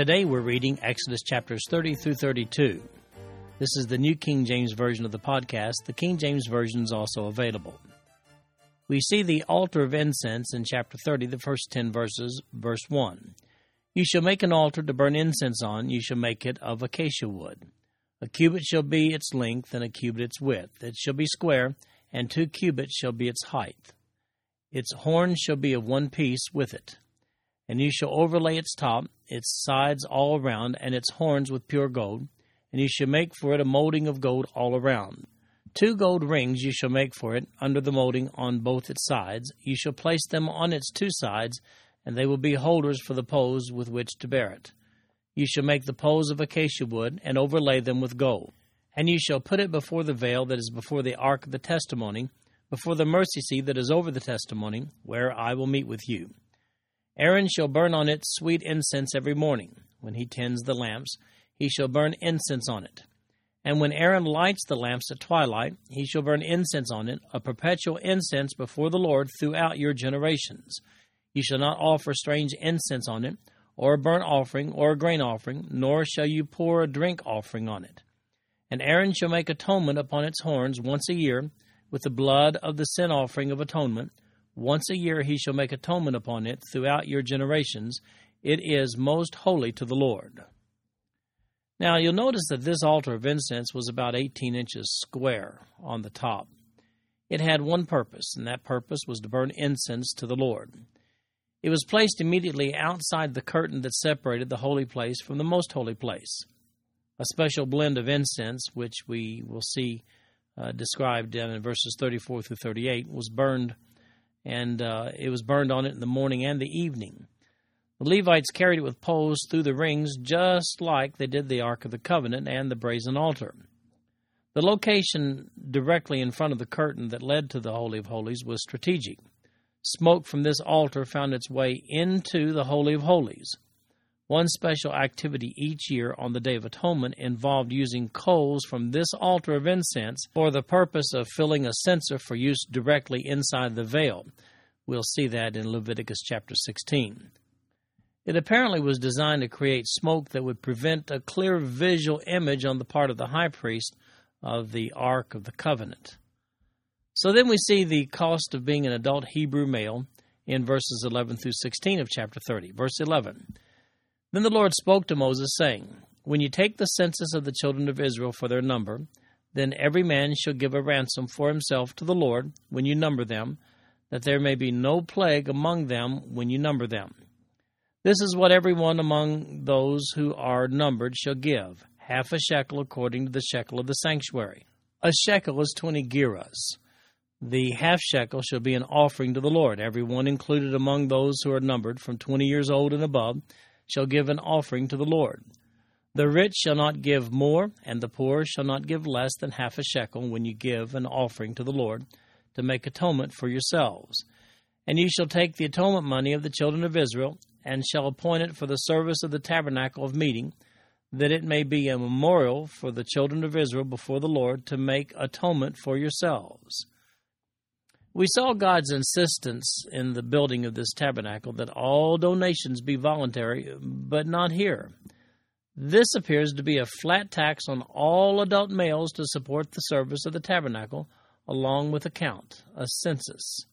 Today we're reading Exodus chapters 30 through 32. This is the New King James Version of the podcast. The King James Version is also available. We see the altar of incense in chapter 30, the first 10 verses, verse 1. You shall make an altar to burn incense on, you shall make it of acacia wood. A cubit shall be its length, and a cubit its width. It shall be square, and two cubits shall be its height. Its horn shall be of one piece with it. And you shall overlay its top, its sides all around, and its horns with pure gold. And you shall make for it a molding of gold all around. Two gold rings you shall make for it under the molding on both its sides. You shall place them on its two sides, and they will be holders for the poles with which to bear it. You shall make the poles of acacia wood, and overlay them with gold. And you shall put it before the veil that is before the ark of the testimony, before the mercy seat that is over the testimony, where I will meet with you. Aaron shall burn on it sweet incense every morning. When he tends the lamps, he shall burn incense on it. And when Aaron lights the lamps at twilight, he shall burn incense on it, a perpetual incense before the Lord throughout your generations. You shall not offer strange incense on it, or a burnt offering, or a grain offering, nor shall you pour a drink offering on it. And Aaron shall make atonement upon its horns once a year with the blood of the sin offering of atonement. Once a year he shall make atonement upon it throughout your generations. It is most holy to the Lord. Now you'll notice that this altar of incense was about 18 inches square on the top. It had one purpose, and that purpose was to burn incense to the Lord. It was placed immediately outside the curtain that separated the holy place from the most holy place. A special blend of incense, which we will see uh, described in verses 34 through 38 was burned, and uh, it was burned on it in the morning and the evening. The Levites carried it with poles through the rings, just like they did the Ark of the Covenant and the brazen altar. The location directly in front of the curtain that led to the Holy of Holies was strategic. Smoke from this altar found its way into the Holy of Holies. One special activity each year on the Day of Atonement involved using coals from this altar of incense for the purpose of filling a censer for use directly inside the veil. We'll see that in Leviticus chapter 16. It apparently was designed to create smoke that would prevent a clear visual image on the part of the high priest of the Ark of the Covenant. So then we see the cost of being an adult Hebrew male in verses 11 through 16 of chapter 30. Verse 11. Then the Lord spoke to Moses, saying, When you take the census of the children of Israel for their number, then every man shall give a ransom for himself to the Lord when you number them, that there may be no plague among them when you number them. This is what every one among those who are numbered shall give, half a shekel according to the shekel of the sanctuary. A shekel is twenty gerahs. The half shekel shall be an offering to the Lord. Every one included among those who are numbered from twenty years old and above shall give an offering to the Lord. The rich shall not give more, and the poor shall not give less than half a shekel when you give an offering to the Lord to make atonement for yourselves. And you shall take the atonement money of the children of Israel, and shall appoint it for the service of the tabernacle of meeting, that it may be a memorial for the children of Israel before the Lord to make atonement for yourselves. We saw God's insistence in the building of this tabernacle that all donations be voluntary, but not here. This appears to be a flat tax on all adult males to support the service of the tabernacle, along with a count, a census.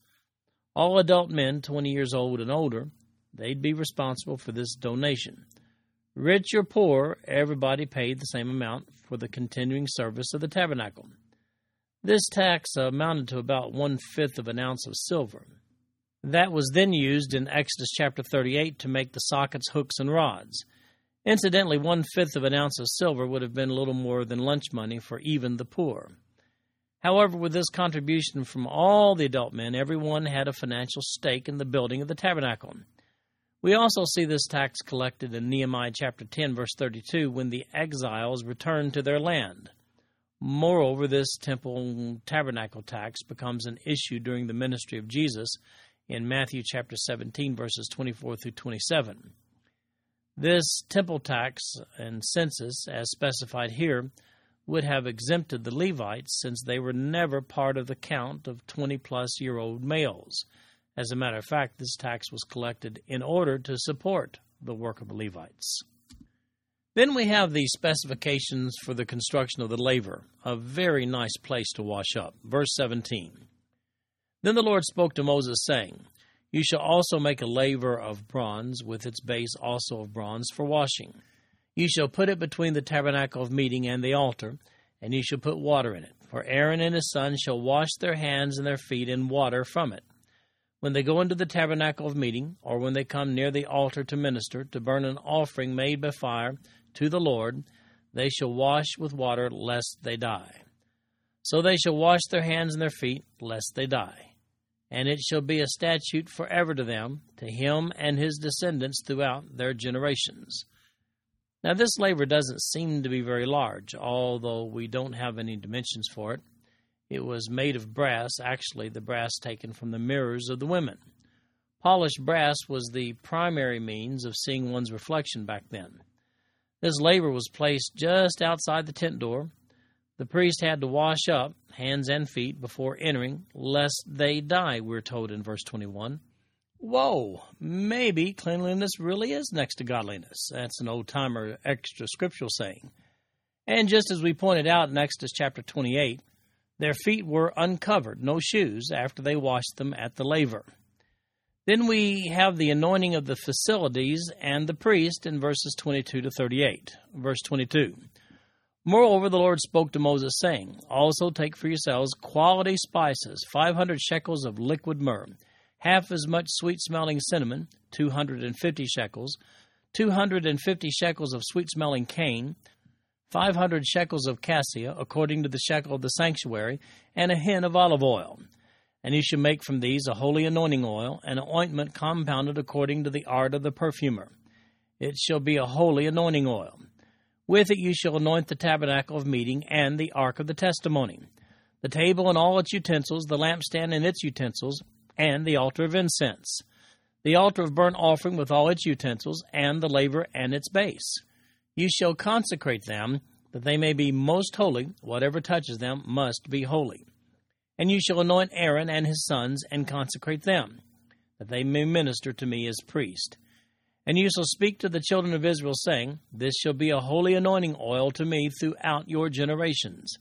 All adult men 20 years old and older, they'd be responsible for this donation. Rich or poor, everybody paid the same amount for the continuing service of the tabernacle. This tax uh, amounted to about one fifth of an ounce of silver. That was then used in Exodus chapter 38 to make the sockets, hooks, and rods. Incidentally, one fifth of an ounce of silver would have been little more than lunch money for even the poor. However, with this contribution from all the adult men, everyone had a financial stake in the building of the tabernacle. We also see this tax collected in Nehemiah chapter 10, verse 32, when the exiles returned to their land. Moreover, this temple tabernacle tax becomes an issue during the ministry of Jesus in Matthew chapter 17, verses 24 through 27. This temple tax and census, as specified here, would have exempted the Levites since they were never part of the count of 20 plus year old males. As a matter of fact, this tax was collected in order to support the work of the Levites. Then we have the specifications for the construction of the laver, a very nice place to wash up. Verse 17. Then the Lord spoke to Moses, saying, You shall also make a laver of bronze, with its base also of bronze, for washing. You shall put it between the tabernacle of meeting and the altar, and you shall put water in it. For Aaron and his sons shall wash their hands and their feet in water from it. When they go into the tabernacle of meeting, or when they come near the altar to minister, to burn an offering made by fire, to the Lord, they shall wash with water, lest they die. So they shall wash their hands and their feet, lest they die. And it shall be a statute forever to them, to him and his descendants throughout their generations. Now, this laver doesn't seem to be very large, although we don't have any dimensions for it. It was made of brass, actually, the brass taken from the mirrors of the women. Polished brass was the primary means of seeing one's reflection back then. This laver was placed just outside the tent door. The priest had to wash up hands and feet before entering, lest they die, we're told in verse 21. Whoa, maybe cleanliness really is next to godliness. That's an old timer extra scriptural saying. And just as we pointed out in Exodus chapter 28, their feet were uncovered, no shoes, after they washed them at the laver. Then we have the anointing of the facilities and the priest in verses 22 to 38. Verse 22. Moreover, the Lord spoke to Moses, saying, Also take for yourselves quality spices, 500 shekels of liquid myrrh, half as much sweet smelling cinnamon, 250 shekels, 250 shekels of sweet smelling cane, 500 shekels of cassia, according to the shekel of the sanctuary, and a hin of olive oil and you shall make from these a holy anointing oil, and an ointment compounded according to the art of the perfumer. It shall be a holy anointing oil. With it you shall anoint the tabernacle of meeting and the ark of the testimony, the table and all its utensils, the lampstand and its utensils, and the altar of incense, the altar of burnt offering with all its utensils, and the laver and its base. You shall consecrate them, that they may be most holy. Whatever touches them must be holy. And you shall anoint Aaron and his sons, and consecrate them, that they may minister to me as priest. And you shall speak to the children of Israel, saying, This shall be a holy anointing oil to me throughout your generations.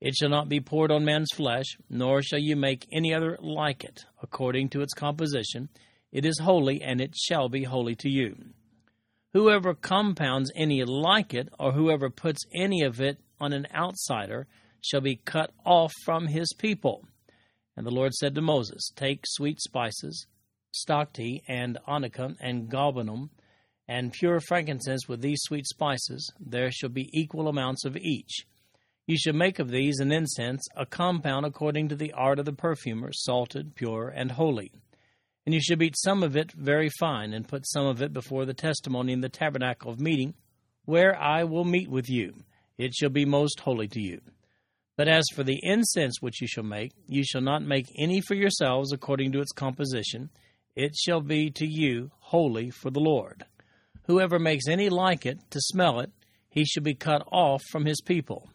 It shall not be poured on man's flesh, nor shall you make any other like it, according to its composition. It is holy, and it shall be holy to you. Whoever compounds any like it, or whoever puts any of it on an outsider, shall be cut off from his people. And the Lord said to Moses, Take sweet spices, stacte, and onycha, and galbanum, and pure frankincense with these sweet spices. There shall be equal amounts of each. You shall make of these an incense, a compound according to the art of the perfumer, salted, pure, and holy. And you shall beat some of it very fine, and put some of it before the testimony in the tabernacle of meeting, where I will meet with you. It shall be most holy to you. But as for the incense which you shall make, you shall not make any for yourselves according to its composition. It shall be to you holy for the Lord. Whoever makes any like it to smell it, he shall be cut off from his people.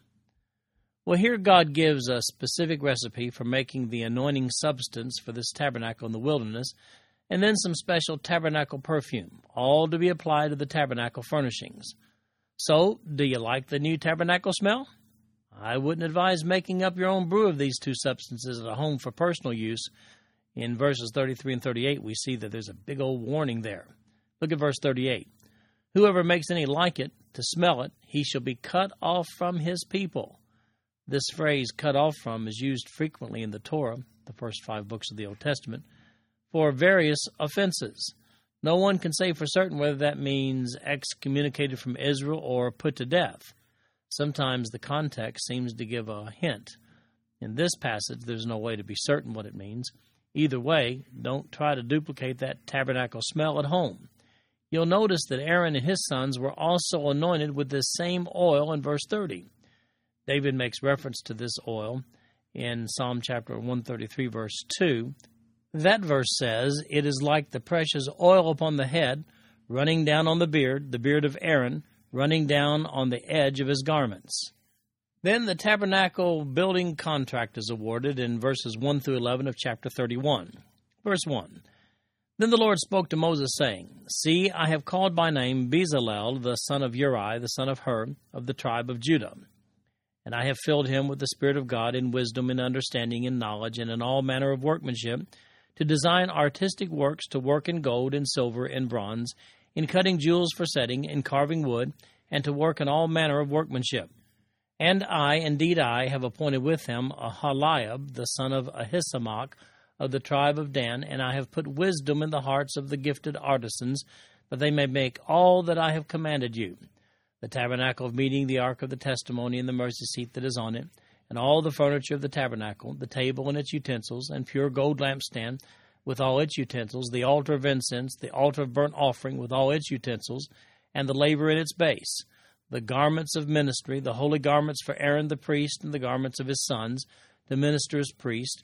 Well, here God gives a specific recipe for making the anointing substance for this tabernacle in the wilderness, and then some special tabernacle perfume, all to be applied to the tabernacle furnishings. So, do you like the new tabernacle smell? I wouldn't advise making up your own brew of these two substances at home for personal use. In verses 33 and 38, we see that there's a big old warning there. Look at verse 38. Whoever makes any like it, to smell it, he shall be cut off from his people. This phrase, cut off from, is used frequently in the Torah, the first five books of the Old Testament, for various offenses. No one can say for certain whether that means excommunicated from Israel or put to death. Sometimes the context seems to give a hint. In this passage, there's no way to be certain what it means. Either way, don't try to duplicate that tabernacle smell at home. you'll notice that Aaron and his sons were also anointed with this same oil in verse 30. David makes reference to this oil in Psalm chapter 133, verse 2. That verse says, It is like the precious oil upon the head, running down on the beard, the beard of Aaron, running down on the edge of his garments. Then the tabernacle building contract is awarded in verses 1 through 11 of chapter 31. Verse 1 Then the Lord spoke to Moses, saying, See, I have called by name Bezalel, the son of Uri, the son of Hur, of the tribe of Judah. And I have filled him with the Spirit of God in wisdom and understanding and knowledge and in all manner of workmanship, to design artistic works, to work in gold and silver and bronze, in cutting jewels for setting, in carving wood, and to work in all manner of workmanship. And I, indeed I, have appointed with him Aholiab, the son of Ahisamach, of the tribe of Dan, and I have put wisdom in the hearts of the gifted artisans, that they may make all that I have commanded you the tabernacle of meeting, the ark of the testimony, and the mercy seat that is on it, and all the furniture of the tabernacle, the table and its utensils, and pure gold lampstand with all its utensils, the altar of incense, the altar of burnt offering with all its utensils, and the laver in its base the garments of ministry, the holy garments for Aaron the priest, and the garments of his sons, the ministers priest,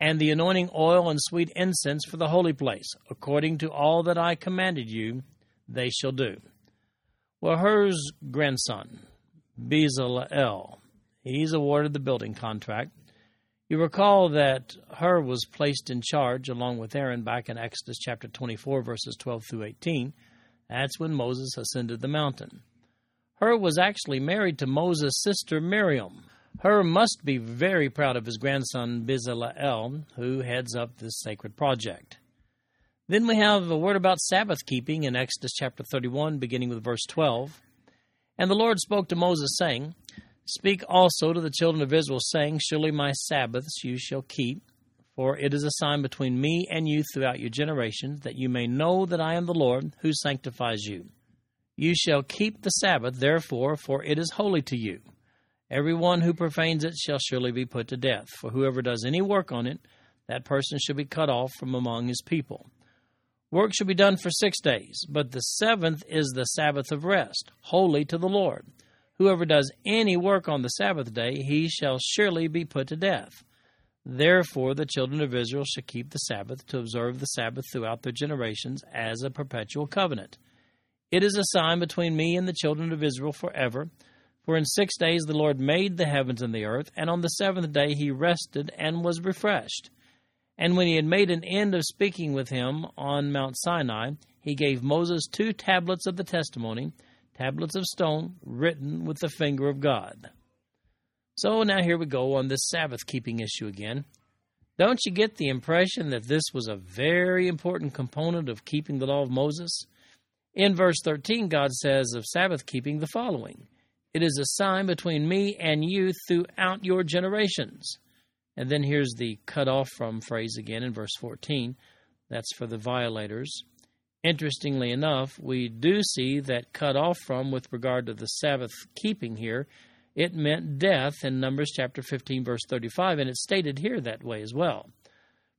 and the anointing oil and sweet incense for the holy place, according to all that I commanded you, they shall do. Well, Hur's grandson, Bezalel, he's awarded the building contract. You recall that Hur was placed in charge along with Aaron back in Exodus chapter 24, verses 12 through 18. That's when Moses ascended the mountain. Hur was actually married to Moses' sister Miriam. Hur must be very proud of his grandson Bezalel, who heads up this sacred project. Then we have a word about Sabbath keeping in Exodus chapter 31, beginning with verse 12. And the Lord spoke to Moses, saying, Speak also to the children of Israel, saying, Surely my Sabbaths you shall keep, for it is a sign between me and you throughout your generations, that you may know that I am the Lord who sanctifies you. You shall keep the Sabbath, therefore, for it is holy to you. Every one who profanes it shall surely be put to death. For whoever does any work on it, that person shall be cut off from among his people. Work shall be done for six days, but the seventh is the Sabbath of rest, holy to the Lord. Whoever does any work on the Sabbath day, he shall surely be put to death. Therefore, the children of Israel shall keep the Sabbath to observe the Sabbath throughout their generations as a perpetual covenant. It is a sign between me and the children of Israel forever. For in six days the Lord made the heavens and the earth, and on the seventh day he rested and was refreshed. And when he had made an end of speaking with him on Mount Sinai, he gave Moses two tablets of the testimony, tablets of stone, written with the finger of God. So now here we go on this Sabbath keeping issue again. Don't you get the impression that this was a very important component of keeping the law of Moses? In verse 13, God says of Sabbath keeping the following It is a sign between me and you throughout your generations. And then here's the cut off from phrase again in verse 14. That's for the violators. Interestingly enough, we do see that cut off from with regard to the Sabbath keeping here, it meant death in Numbers chapter 15, verse 35, and it's stated here that way as well.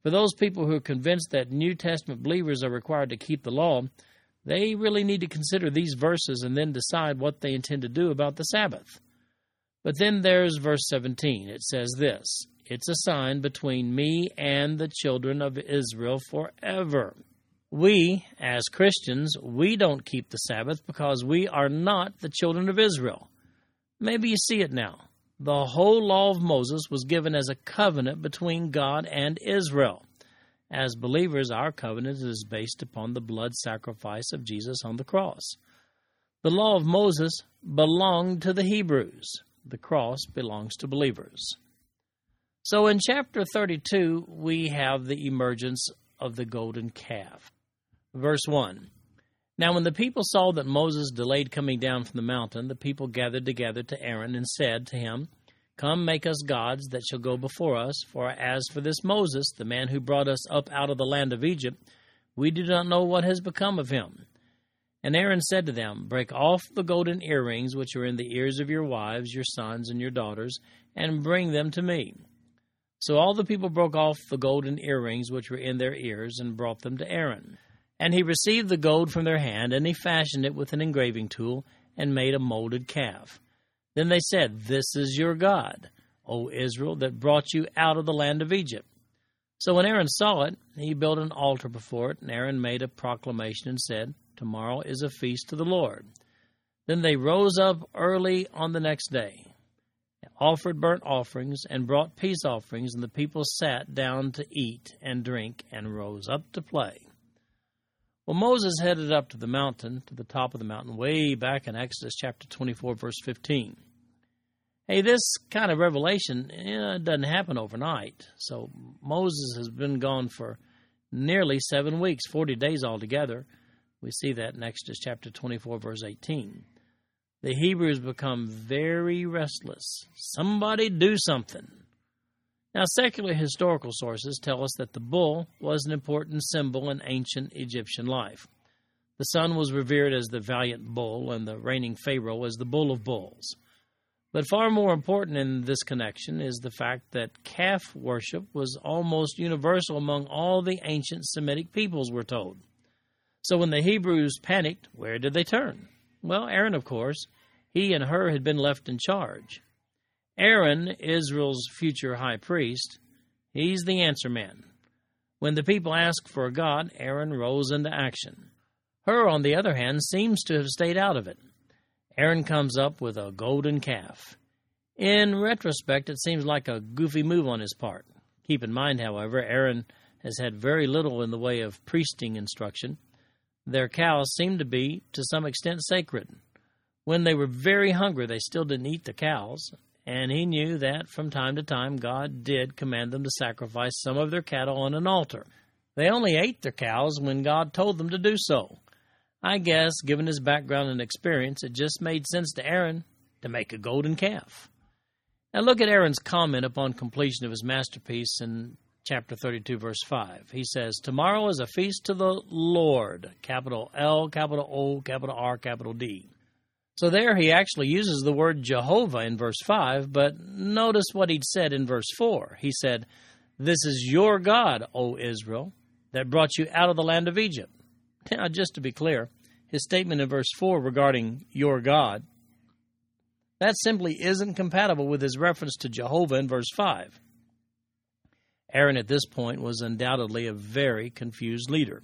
For those people who are convinced that New Testament believers are required to keep the law, they really need to consider these verses and then decide what they intend to do about the Sabbath. But then there's verse 17. It says this It's a sign between me and the children of Israel forever. We, as Christians, we don't keep the Sabbath because we are not the children of Israel. Maybe you see it now. The whole law of Moses was given as a covenant between God and Israel. As believers, our covenant is based upon the blood sacrifice of Jesus on the cross. The law of Moses belonged to the Hebrews, the cross belongs to believers. So in chapter 32, we have the emergence of the golden calf. Verse 1 Now, when the people saw that Moses delayed coming down from the mountain, the people gathered together to Aaron and said to him, Come, make us gods that shall go before us. For as for this Moses, the man who brought us up out of the land of Egypt, we do not know what has become of him. And Aaron said to them, Break off the golden earrings which are in the ears of your wives, your sons, and your daughters, and bring them to me. So all the people broke off the golden earrings which were in their ears, and brought them to Aaron. And he received the gold from their hand, and he fashioned it with an engraving tool, and made a molded calf. Then they said, This is your God, O Israel, that brought you out of the land of Egypt. So when Aaron saw it, he built an altar before it, and Aaron made a proclamation and said, Tomorrow is a feast to the Lord. Then they rose up early on the next day, offered burnt offerings, and brought peace offerings, and the people sat down to eat and drink, and rose up to play. Well, Moses headed up to the mountain, to the top of the mountain, way back in Exodus chapter 24, verse 15. Hey, this kind of revelation eh, you know, doesn't happen overnight. So Moses has been gone for nearly seven weeks, 40 days altogether. We see that in Exodus chapter 24, verse 18. The Hebrews become very restless. Somebody do something. Now, secular historical sources tell us that the bull was an important symbol in ancient Egyptian life. The sun was revered as the valiant bull, and the reigning Pharaoh as the bull of bulls. But far more important in this connection is the fact that calf worship was almost universal among all the ancient Semitic peoples, we're told. So when the Hebrews panicked, where did they turn? Well, Aaron, of course. He and Hur had been left in charge. Aaron, Israel's future high priest, he's the answer man. When the people asked for a God, Aaron rose into action. Hur, on the other hand, seems to have stayed out of it. Aaron comes up with a golden calf. In retrospect, it seems like a goofy move on his part. Keep in mind, however, Aaron has had very little in the way of priesting instruction. Their cows seem to be, to some extent, sacred. When they were very hungry, they still didn't eat the cows, and he knew that from time to time God did command them to sacrifice some of their cattle on an altar. They only ate their cows when God told them to do so. I guess, given his background and experience, it just made sense to Aaron to make a golden calf. Now look at Aaron's comment upon completion of his masterpiece in chapter 32, verse 5. He says, Tomorrow is a feast to the Lord, capital L, capital O, capital R, capital D. So there he actually uses the word Jehovah in verse 5, but notice what he'd said in verse 4. He said, This is your God, O Israel, that brought you out of the land of Egypt. Now, just to be clear, his statement in verse 4 regarding your God, that simply isn't compatible with his reference to Jehovah in verse 5. Aaron at this point was undoubtedly a very confused leader.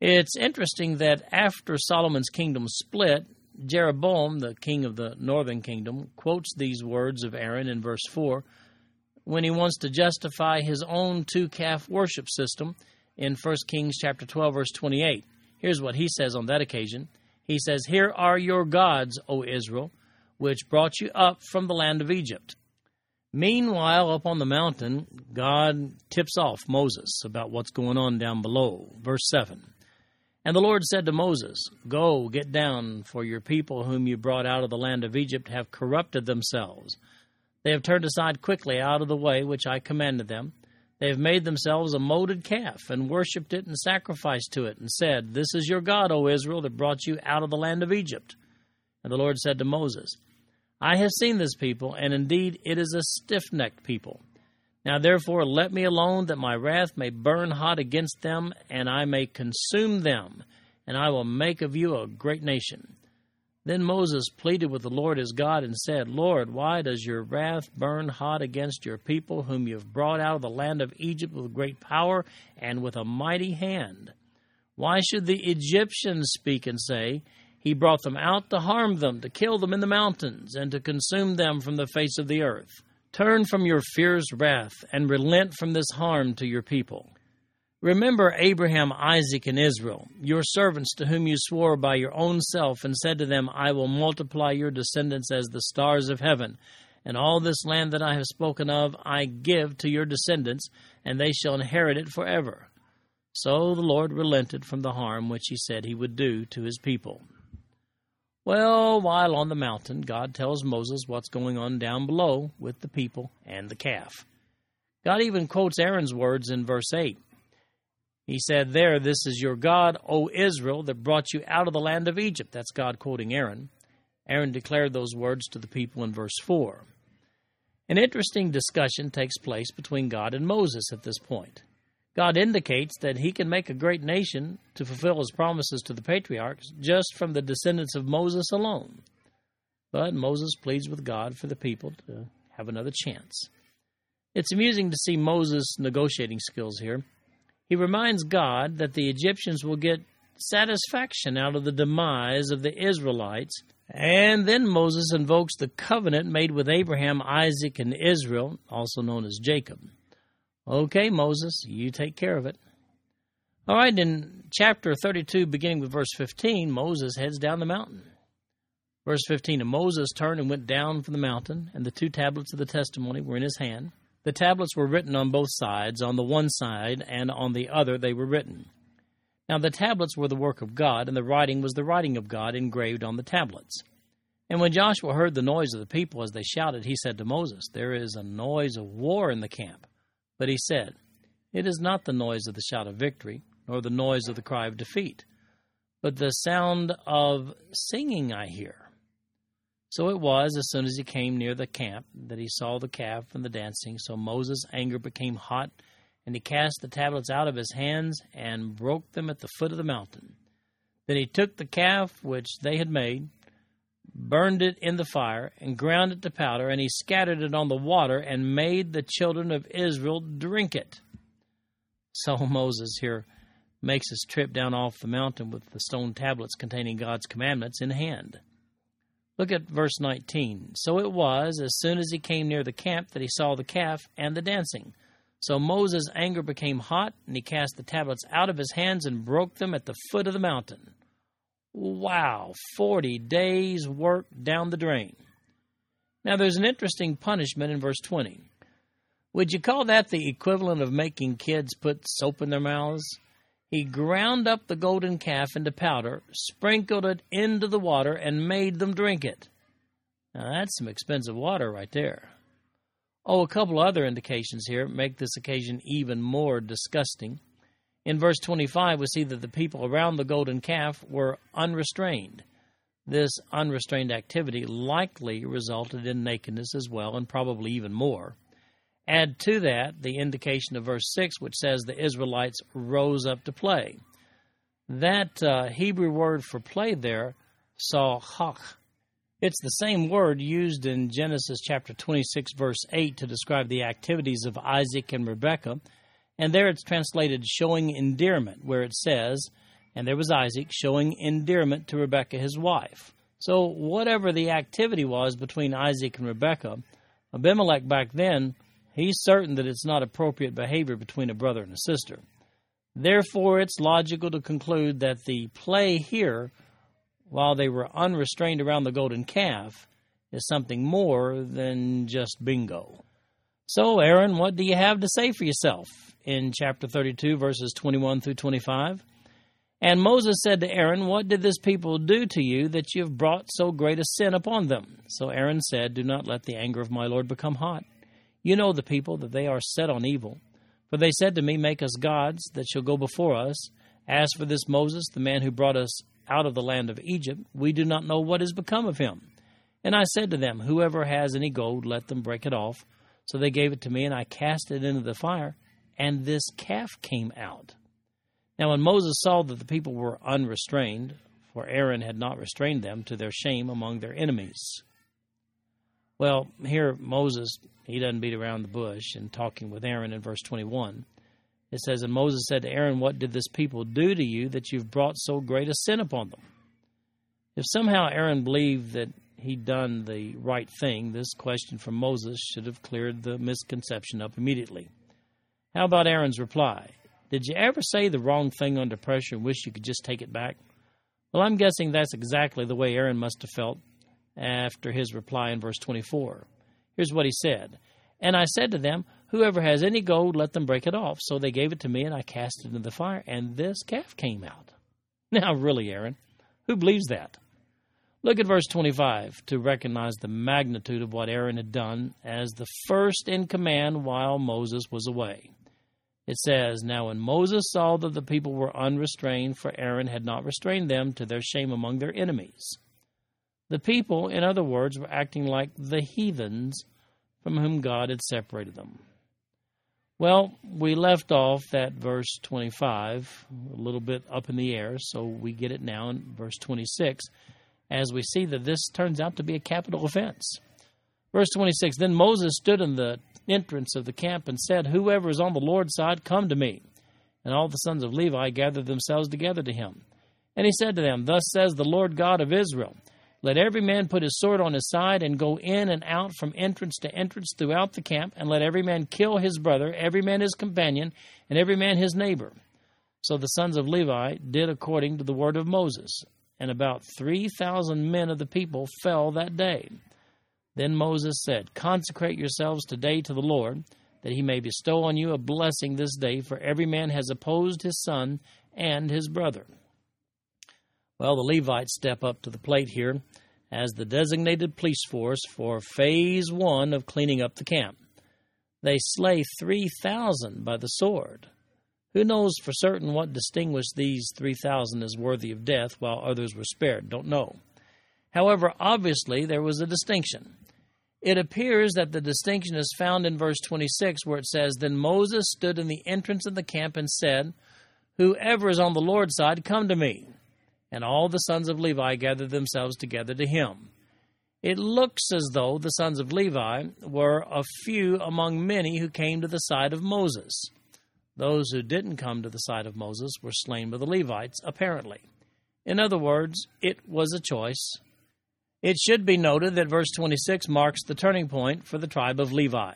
It's interesting that after Solomon's kingdom split, Jeroboam, the king of the northern kingdom, quotes these words of Aaron in verse 4 when he wants to justify his own two calf worship system in 1 Kings chapter 12 verse 28. Here's what he says on that occasion. He says, Here are your gods, O Israel, which brought you up from the land of Egypt. Meanwhile, up on the mountain, God tips off Moses about what's going on down below. Verse 7. And the Lord said to Moses, Go, get down, for your people whom you brought out of the land of Egypt have corrupted themselves. They have turned aside quickly out of the way which I commanded them they have made themselves a molded calf, and worshipped it and sacrificed to it, and said, This is your God, O Israel, that brought you out of the land of Egypt. And the Lord said to Moses, I have seen this people, and indeed it is a stiff necked people. Now therefore let me alone, that my wrath may burn hot against them, and I may consume them, and I will make of you a great nation. Then Moses pleaded with the Lord his God and said, Lord, why does your wrath burn hot against your people, whom you have brought out of the land of Egypt with great power and with a mighty hand? Why should the Egyptians speak and say, He brought them out to harm them, to kill them in the mountains, and to consume them from the face of the earth? Turn from your fierce wrath, and relent from this harm to your people. Remember Abraham, Isaac, and Israel, your servants to whom you swore by your own self, and said to them, I will multiply your descendants as the stars of heaven. And all this land that I have spoken of I give to your descendants, and they shall inherit it forever. So the Lord relented from the harm which he said he would do to his people. Well, while on the mountain, God tells Moses what's going on down below with the people and the calf. God even quotes Aaron's words in verse 8 he said there, This is your God, O Israel, that brought you out of the land of Egypt. That's God quoting Aaron. Aaron declared those words to the people in verse 4. An interesting discussion takes place between God and Moses at this point. God indicates that he can make a great nation to fulfill his promises to the patriarchs just from the descendants of Moses alone. But Moses pleads with God for the people to have another chance. It's amusing to see Moses' negotiating skills here. He reminds God that the Egyptians will get satisfaction out of the demise of the Israelites. And then Moses invokes the covenant made with Abraham, Isaac, and Israel, also known as Jacob. Okay, Moses, you take care of it. All right, in chapter 32, beginning with verse 15, Moses heads down the mountain. Verse 15 And Moses turned and went down from the mountain, and the two tablets of the testimony were in his hand. The tablets were written on both sides, on the one side and on the other they were written. Now the tablets were the work of God, and the writing was the writing of God engraved on the tablets. And when Joshua heard the noise of the people as they shouted, he said to Moses, There is a noise of war in the camp. But he said, It is not the noise of the shout of victory, nor the noise of the cry of defeat, but the sound of singing I hear. So it was, as soon as he came near the camp, that he saw the calf and the dancing. So Moses' anger became hot, and he cast the tablets out of his hands and broke them at the foot of the mountain. Then he took the calf which they had made, burned it in the fire, and ground it to powder, and he scattered it on the water, and made the children of Israel drink it. So Moses here makes his trip down off the mountain with the stone tablets containing God's commandments in hand. Look at verse 19. So it was, as soon as he came near the camp, that he saw the calf and the dancing. So Moses' anger became hot, and he cast the tablets out of his hands and broke them at the foot of the mountain. Wow, 40 days' work down the drain. Now, there's an interesting punishment in verse 20. Would you call that the equivalent of making kids put soap in their mouths? He ground up the golden calf into powder, sprinkled it into the water, and made them drink it. Now, that's some expensive water right there. Oh, a couple other indications here make this occasion even more disgusting. In verse 25, we see that the people around the golden calf were unrestrained. This unrestrained activity likely resulted in nakedness as well, and probably even more. Add to that the indication of verse 6, which says the Israelites rose up to play. That uh, Hebrew word for play there, sahach, it's the same word used in Genesis chapter 26, verse 8, to describe the activities of Isaac and Rebekah and there it's translated showing endearment, where it says, And there was Isaac showing endearment to Rebekah his wife. So, whatever the activity was between Isaac and Rebekah, Abimelech back then, he's certain that it's not appropriate behavior between a brother and a sister. Therefore, it's logical to conclude that the play here, while they were unrestrained around the golden calf, is something more than just bingo. So, Aaron, what do you have to say for yourself? in chapter 32, verses 21 through 25. And Moses said to Aaron, What did this people do to you that you have brought so great a sin upon them? So Aaron said, Do not let the anger of my Lord become hot. You know the people, that they are set on evil. For they said to me, Make us gods that shall go before us. As for this Moses, the man who brought us out of the land of Egypt, we do not know what has become of him. And I said to them, Whoever has any gold, let them break it off. So they gave it to me, and I cast it into the fire and this calf came out. Now, when Moses saw that the people were unrestrained, for Aaron had not restrained them to their shame among their enemies. Well, here Moses, he doesn't beat around the bush in talking with Aaron in verse 21. It says, And Moses said to Aaron, What did this people do to you that you've brought so great a sin upon them? If somehow Aaron believed that he'd done the right thing, this question from Moses should have cleared the misconception up immediately. How about Aaron's reply? Did you ever say the wrong thing under pressure and wish you could just take it back? Well, I'm guessing that's exactly the way Aaron must have felt after his reply in verse 24. Here's what he said And I said to them, Whoever has any gold, let them break it off. So they gave it to me, and I cast it into the fire, and this calf came out. Now, really, Aaron, who believes that? Look at verse 25 to recognize the magnitude of what Aaron had done as the first in command while Moses was away. It says, Now when Moses saw that the people were unrestrained, for Aaron had not restrained them to their shame among their enemies. The people, in other words, were acting like the heathens from whom God had separated them. Well, we left off that verse 25, a little bit up in the air, so we get it now in verse 26, as we see that this turns out to be a capital offense. Verse 26 Then Moses stood in the entrance of the camp and said, Whoever is on the Lord's side, come to me. And all the sons of Levi gathered themselves together to him. And he said to them, Thus says the Lord God of Israel let every man put his sword on his side and go in and out from entrance to entrance throughout the camp, and let every man kill his brother, every man his companion, and every man his neighbor. So the sons of Levi did according to the word of Moses, and about three thousand men of the people fell that day. Then Moses said, Consecrate yourselves today to the Lord, that he may bestow on you a blessing this day, for every man has opposed his son and his brother. Well, the Levites step up to the plate here as the designated police force for phase one of cleaning up the camp. They slay 3,000 by the sword. Who knows for certain what distinguished these 3,000 as worthy of death while others were spared? Don't know. However, obviously there was a distinction. It appears that the distinction is found in verse 26, where it says, Then Moses stood in the entrance of the camp and said, Whoever is on the Lord's side, come to me and all the sons of Levi gathered themselves together to him. It looks as though the sons of Levi were a few among many who came to the side of Moses. Those who didn't come to the side of Moses were slain by the Levites, apparently. In other words, it was a choice. It should be noted that verse 26 marks the turning point for the tribe of Levi.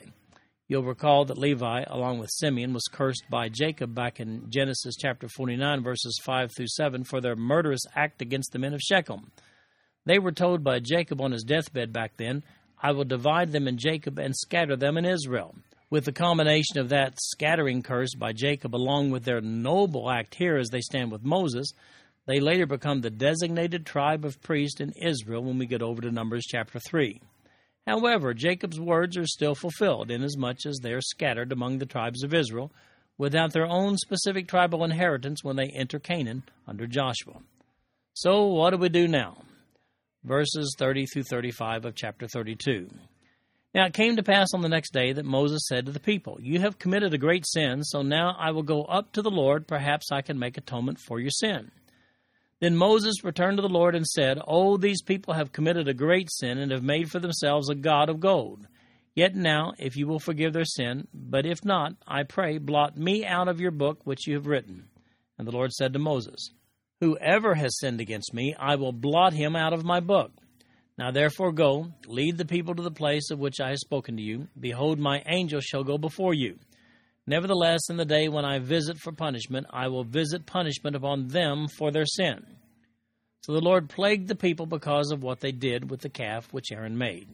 You'll recall that Levi, along with Simeon, was cursed by Jacob back in Genesis chapter 49, verses 5 through 7, for their murderous act against the men of Shechem. They were told by Jacob on his deathbed back then, I will divide them in Jacob and scatter them in Israel. With the combination of that scattering curse by Jacob, along with their noble act here as they stand with Moses, they later become the designated tribe of priests in Israel when we get over to Numbers chapter 3. However, Jacob's words are still fulfilled, inasmuch as they are scattered among the tribes of Israel, without their own specific tribal inheritance when they enter Canaan under Joshua. So, what do we do now? Verses 30 through 35 of chapter 32. Now it came to pass on the next day that Moses said to the people, You have committed a great sin, so now I will go up to the Lord. Perhaps I can make atonement for your sin. Then Moses returned to the Lord and said, Oh, these people have committed a great sin and have made for themselves a god of gold. Yet now, if you will forgive their sin, but if not, I pray, blot me out of your book which you have written. And the Lord said to Moses, Whoever has sinned against me, I will blot him out of my book. Now therefore go, lead the people to the place of which I have spoken to you. Behold, my angel shall go before you. Nevertheless, in the day when I visit for punishment, I will visit punishment upon them for their sin. So the Lord plagued the people because of what they did with the calf which Aaron made.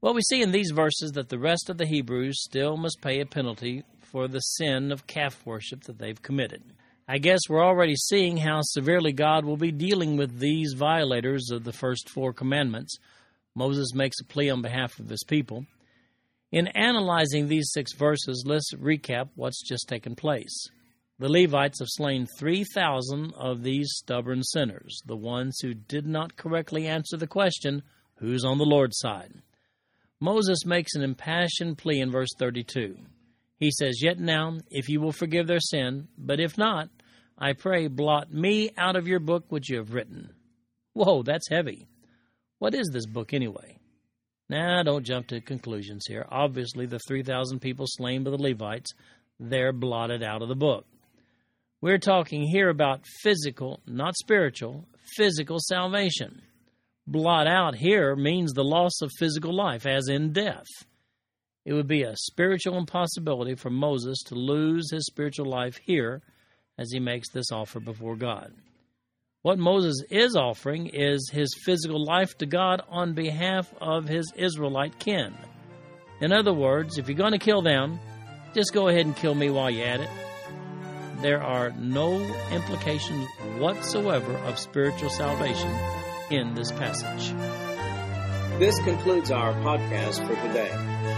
Well, we see in these verses that the rest of the Hebrews still must pay a penalty for the sin of calf worship that they've committed. I guess we're already seeing how severely God will be dealing with these violators of the first four commandments. Moses makes a plea on behalf of his people. In analyzing these six verses, let's recap what's just taken place. The Levites have slain 3,000 of these stubborn sinners, the ones who did not correctly answer the question, Who's on the Lord's side? Moses makes an impassioned plea in verse 32. He says, Yet now, if you will forgive their sin, but if not, I pray, blot me out of your book which you have written. Whoa, that's heavy. What is this book anyway? Now, don't jump to conclusions here. Obviously, the 3,000 people slain by the Levites, they're blotted out of the book. We're talking here about physical, not spiritual, physical salvation. Blot out here means the loss of physical life, as in death. It would be a spiritual impossibility for Moses to lose his spiritual life here as he makes this offer before God. What Moses is offering is his physical life to God on behalf of his Israelite kin. In other words, if you're going to kill them, just go ahead and kill me while you're at it. There are no implications whatsoever of spiritual salvation in this passage. This concludes our podcast for today.